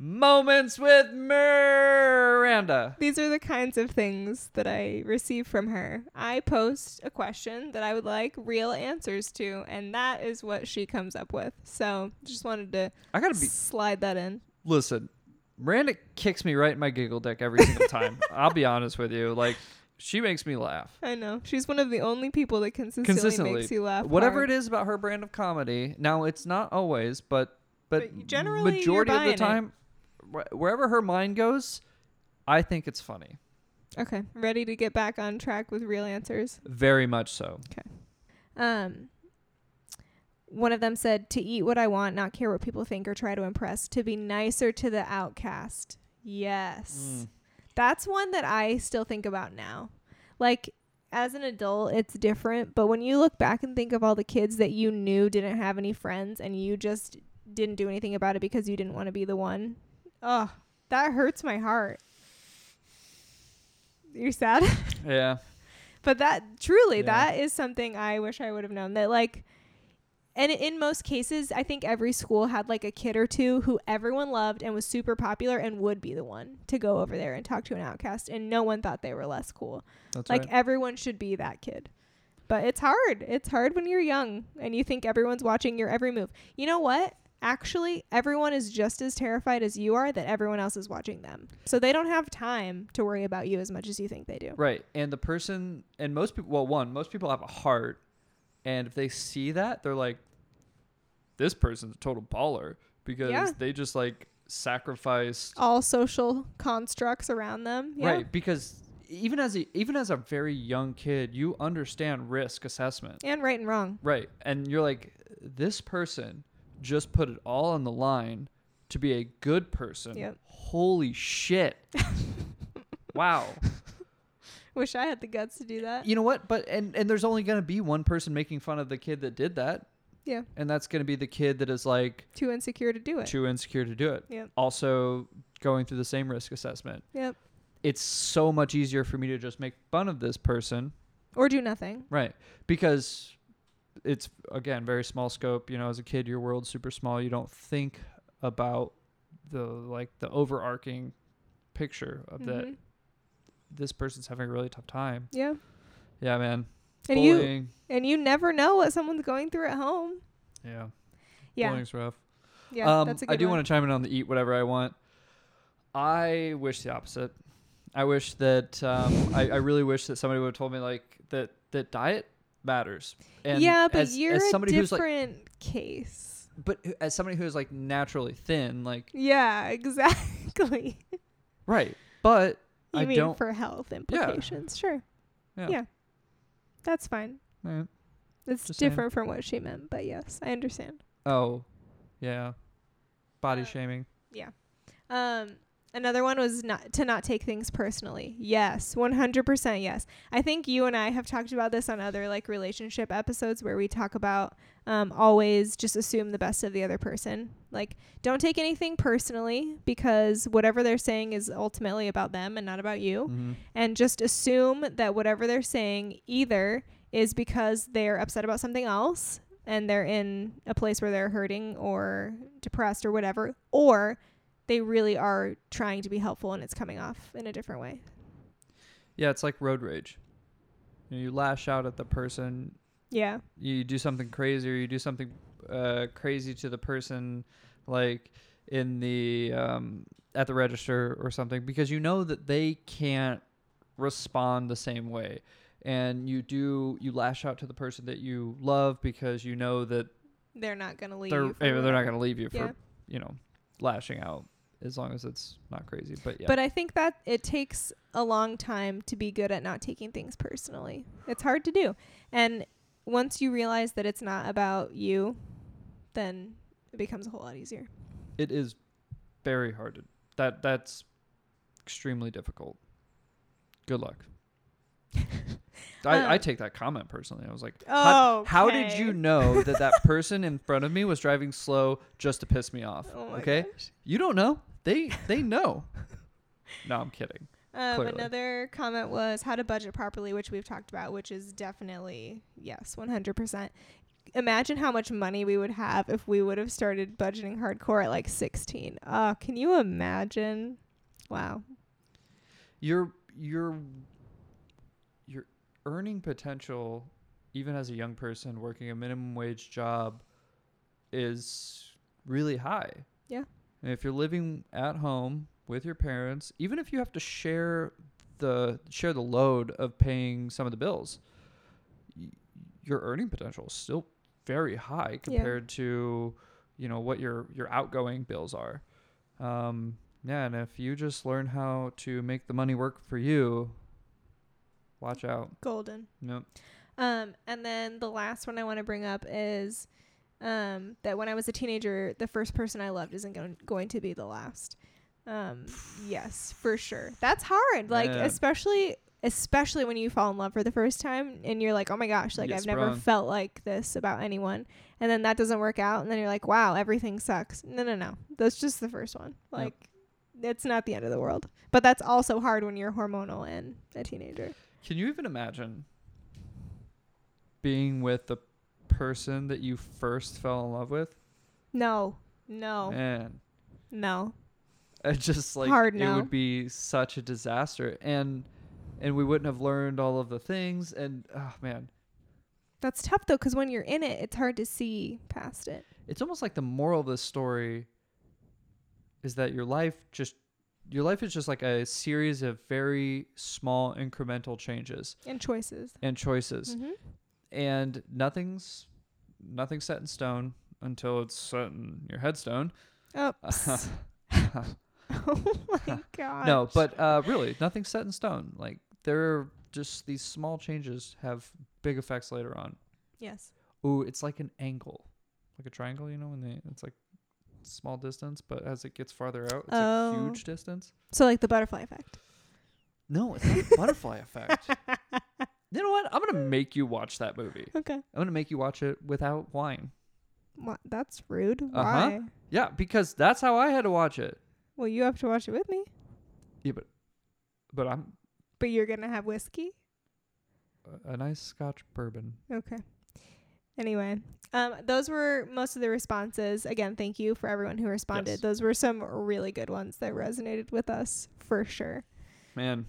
Moments with Miranda. These are the kinds of things that I receive from her. I post a question that I would like real answers to, and that is what she comes up with. So just wanted to I gotta be slide that in. listen. Miranda kicks me right in my giggle deck every single time. [laughs] I'll be honest with you. Like she makes me laugh. I know she's one of the only people that consistently, Consistently. makes you laugh. Whatever hard. it is about her brand of comedy. Now it's not always, but but, But generally, majority of the time, wherever her mind goes, I think it's funny. Okay, ready to get back on track with real answers. Very much so. Okay. Um, one of them said to eat what I want, not care what people think or try to impress, to be nicer to the outcast. Yes. Mm. That's one that I still think about now. Like as an adult, it's different, but when you look back and think of all the kids that you knew didn't have any friends and you just didn't do anything about it because you didn't want to be the one. Oh, that hurts my heart. You're sad? [laughs] Yeah. But that truly, Yeah. that is something I wish I would have known. That like, and in most cases, I think every school had like a kid or two who everyone loved and was super popular and would be the one to go over there and talk to an outcast, and no one thought they were less cool. That's like right. everyone should be that kid. But it's hard. It's hard when you're young and you think everyone's watching your every move. You know what? Actually, everyone is just as terrified as you are that everyone else is watching them. So they don't have time to worry about you as much as you think they do. Right. And the person and most people well, one, most people have a heart and if they see that, they're like this person's a total baller because Yeah. they just like sacrificed all social constructs around them. Yeah. Right, because even as a even as a very young kid, you understand risk assessment. And right and wrong. Right. And you're like this person just put it all on the line to be a good person. Yep. Holy shit. [laughs] wow. Wish I had the guts to do that. You know what? But and and there's only going to be one person making fun of the kid that did that. Yeah. And that's going to be the kid that is like Too insecure to do it. too insecure to do it. Yep. Also going through the same risk assessment. Yep. It's so much easier for me to just make fun of this person Or do nothing. Right. Because it's again very small scope, you know, as a kid your world's super small. You don't think about the like the overarching picture of that Mhm. this person's having a really tough time. Yeah. Yeah, man. And you and you never know what someone's going through at home. yeah. Yeah. Bullying's rough. Yeah. um, that's a good I do one. want to chime in on the eat whatever I want. I wish the opposite. I wish that um, I, I really wish that somebody would have told me like that that diet matters. And yeah, but as, you're as a somebody who's like different case. but as somebody who is like naturally thin, like Yeah, [laughs] exactly. right. But You I mean don't. for health implications? Sure. yeah. yeah. That's fine. Right. It's Just saying. different from what she meant, but yes, I understand. Oh, yeah. Body Uh, shaming. Yeah. Um, another one was not to not take things personally. Yes, one hundred percent. Yes, I think you and I have talked about this on other like relationship episodes where we talk about um, always just assume the best of the other person. Like, don't take anything personally because whatever they're saying is ultimately about them and not about you. Mm-hmm. And just assume that whatever they're saying either is because they're upset about something else and they're in a place where they're hurting or depressed or whatever, or they really are trying to be helpful and it's coming off in a different way. Yeah, it's like road rage. You, know, you lash out at the person. Yeah. You do something crazy, or you do something uh, crazy to the person, like in the um, at the register or something, because you know that they can't respond the same way, and you do you lash out to the person that you love because you know that They're not going to leave they're you. eh, they're not going to leave you for you know lashing out as long as it's not crazy. But yeah, But I think that it takes a long time to be good at not taking things personally. It's hard to do. And once you realize that it's not about you, then it becomes a whole lot easier. it is very hard to that that's extremely difficult good luck [laughs] I, I Um, take that comment personally i was like Oh, how, how did you know that that [laughs] person in front of me was driving slow just to piss me off Oh okay gosh. you don't know they they know [laughs] no i'm kidding Um, Clearly. another comment was how to budget properly, which we've talked about, which is definitely yes, 100%. Imagine how much money we would have if we would have started budgeting hardcore at like 16. Uh, can you imagine? Wow. your your your earning potential even as a young person working a minimum wage job is really high Yeah. And if you're living at home with your parents even if you have to share the share the load of paying some of the bills y- your earning potential is still very high compared to you know what your your outgoing bills are um yeah and if you just learn how to make the money work for you watch out Golden. Nope. Um, and then the last one I want to bring up is um, that when I was a teenager, the first person I loved isn't going going to be the last. Um, yes, for sure. That's hard. Like Man. especially especially when you fall in love for the first time and you're like, "Oh my gosh, like I've never felt like this about anyone." And then that doesn't work out and then you're like, "Wow, everything sucks." No, no, no. That's just the first one. Yep. Like it's not the end of the world. But that's also hard when you're hormonal and a teenager. can you even imagine being with the person that you first fell in love with No. No. man No. It just like Hard no. it would be such a disaster, and and we wouldn't have learned all of the things. And oh man, That's tough though, because when you're in it, it's hard to see past it. it's almost like the moral of this story is that your life just your life is just like a series of very small incremental changes And choices. and choices, Mm-hmm. and nothing's nothing's set in stone until it's set in your headstone. Oops. [laughs] [laughs] oh my god. [laughs] No, but uh, really, nothing's set in stone. Like there are just these small changes have big effects later on. yes. Ooh, it's like an angle, like a triangle. You know, when they it's like small distance, but as it gets farther out, it's Oh. a huge distance. So like the butterfly effect. No, it's not a butterfly effect. You know what? I'm gonna make you watch that movie. Okay. I'm gonna make you watch it without wine. What? That's rude. Uh-huh. Why? Yeah, because that's how I had to watch it. Well, you have to watch it with me, Yeah, but but I'm but you're gonna have whiskey. a nice Scotch bourbon. Okay. Anyway, um, those were most of the responses. Again, thank you for everyone who responded. Yes. Those were some really good ones that resonated with us for sure. Man,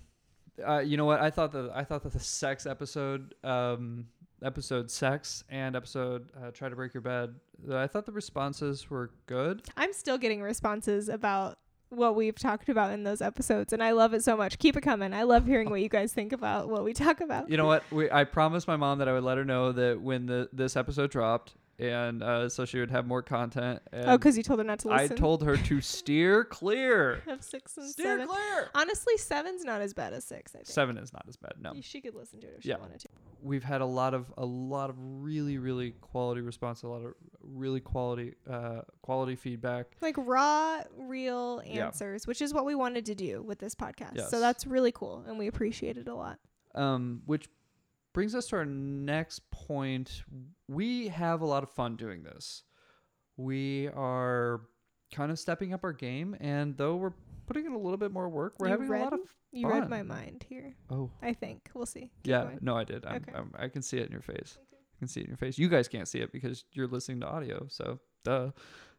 uh, you know what? I thought that I thought that the sex episode, um, episode sex and episode uh, try to break your bed. I thought the responses were good. I'm still getting responses about what we've talked about in those episodes, and I love it so much. Keep it coming. I love hearing what you guys think about what we talk about. You know what? We I promised my mom that I would let her know that when the this episode dropped, and uh, so she would have more content. And oh, because you told her not to listen. I told her to [laughs] steer clear. [laughs] of six and Steer seven. clear. Honestly, seven's not as bad as six. I think Seven is not as bad. No, she could listen to it if Yeah. she wanted to. we've had a lot of a lot of really really quality response, a lot of really quality uh, quality feedback. Like raw, real Yeah. answers, which is what we wanted to do with this podcast. Yes. So that's really cool, and we appreciate it a lot. Um, which brings us to our next point. We have a lot of fun doing this. We are kind of stepping up our game, and though we're putting in a little bit more work, we're You having a lot of read? You read fun. my mind here. oh I think we'll see. Keep yeah going. no I did I'm, Okay. I'm, I can see it in your face. I can see it in your face. You guys can't see it because you're listening to audio, so duh.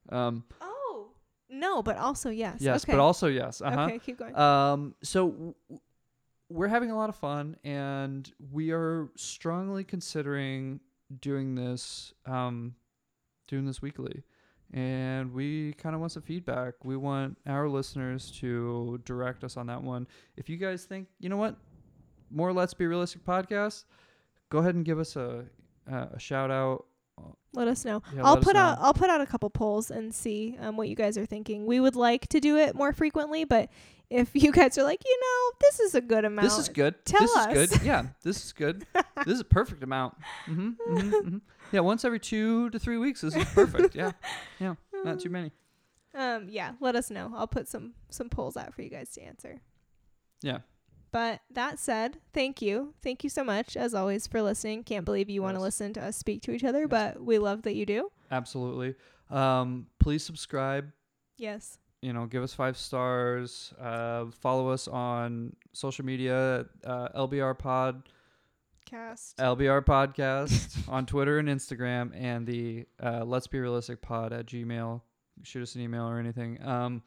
Um, Oh no, but also yes. yes, okay. but also yes. Uh huh. okay. Keep going. Um, so w- we're having a lot of fun, and we are strongly considering doing this, um, doing this weekly. And we kind of want some feedback. We want our listeners to direct us on that one. If you guys think, you know what, more Let's Be Realistic podcast, go ahead and give us a a shout out. Let us know. Yeah, I'll put know. out I'll put out a couple polls and see um, what you guys are thinking. We would like to do it more frequently, but if [laughs] you guys are like, you know, this is a good amount. This is good. Tell this us. is good. Yeah, [laughs] this is good. this is a perfect amount. hmm hmm [laughs] Yeah, once every two to three weeks. This is perfect. Yeah, yeah, not too many. Um, yeah, let us know. I'll put some some polls out for you guys to answer. Yeah. But that said, thank you. Thank you so much as always for listening. Can't believe you want to listen to us speak to each other, Yes. but we love that you do. Absolutely. Um, please subscribe. Yes. You know, give us five stars. Uh, follow us on social media. Uh, LBR Pod, Cast. LBR Podcast [laughs] on Twitter and Instagram, and the uh, Let's Be Realistic Pod at Gmail. Shoot us an email or anything. Um,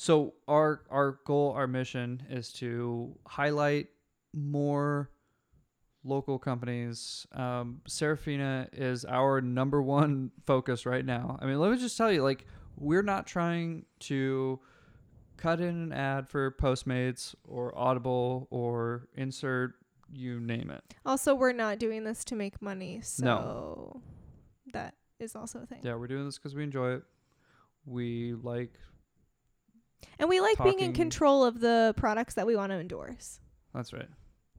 so our our goal, our mission is to highlight more local companies. Um, Serafina is our number one focus right now. I mean, let me just tell you, like, we're not trying to cut in an ad for Postmates or Audible or insert you name it. Also, we're not doing this to make money, so No. that is also a thing. Yeah, we're doing this because we enjoy it. We like. And we like being in Talking- control of the products that we want to endorse. That's right.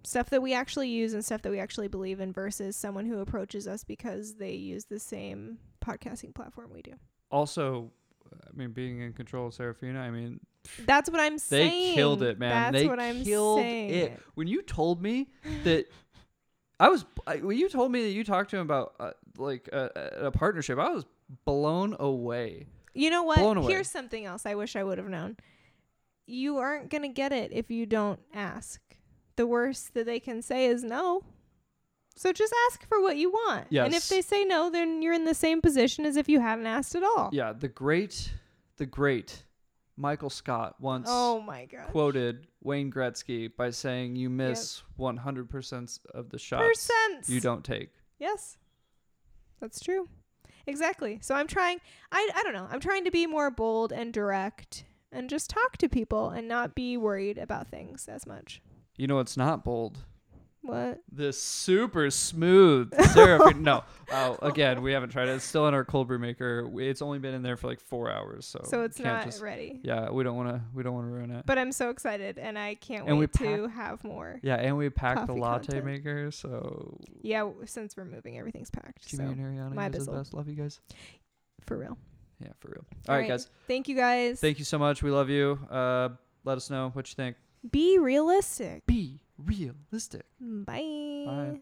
Stuff that we actually use and stuff that we actually believe in versus someone who approaches us because they use the same podcasting platform we do. Also, I mean, being in control of Serafina. I mean, That's what I'm saying they saying. killed it, man. That's they what I'm killed saying. it. When you told me that. I was I, when you told me that you talked to him about uh, like a, a partnership. I was blown away. You know what? Here's something else I wish I would have known. You aren't going to get it if you don't ask. The worst that they can say is no. So just ask for what you want. And if they say no, then you're in the same position as if you hadn't asked at all. Yeah, the great, the great Michael Scott once Oh my god. quoted Wayne Gretzky by saying, "You miss 100% of the shots Percents. you don't take." Yes. That's true. Exactly. So I'm trying I I don't know. I'm trying to be more bold and direct and just talk to people and not be worried about things as much. You know, it's not bold. What? The super smooth [laughs] no, oh, again, we haven't tried it. It's still in our cold brew maker. It's only been in there for like four hours, so so it's can't just- ready. Yeah, we don't want to. We don't want to ruin it. But I'm so excited and I can't And we wait to have more. yeah, and we packed the Coffee latte content. maker. So Yeah, w- since we're moving, everything's packed. Jimmy So and Ariana, my are the bizzle. best. Love you guys. for real. Yeah, for real. All right, guys. Thank you guys. Thank you so much. We love you. Uh, let us know what you think. Be realistic. Be realistic. Mm, bye. Bye.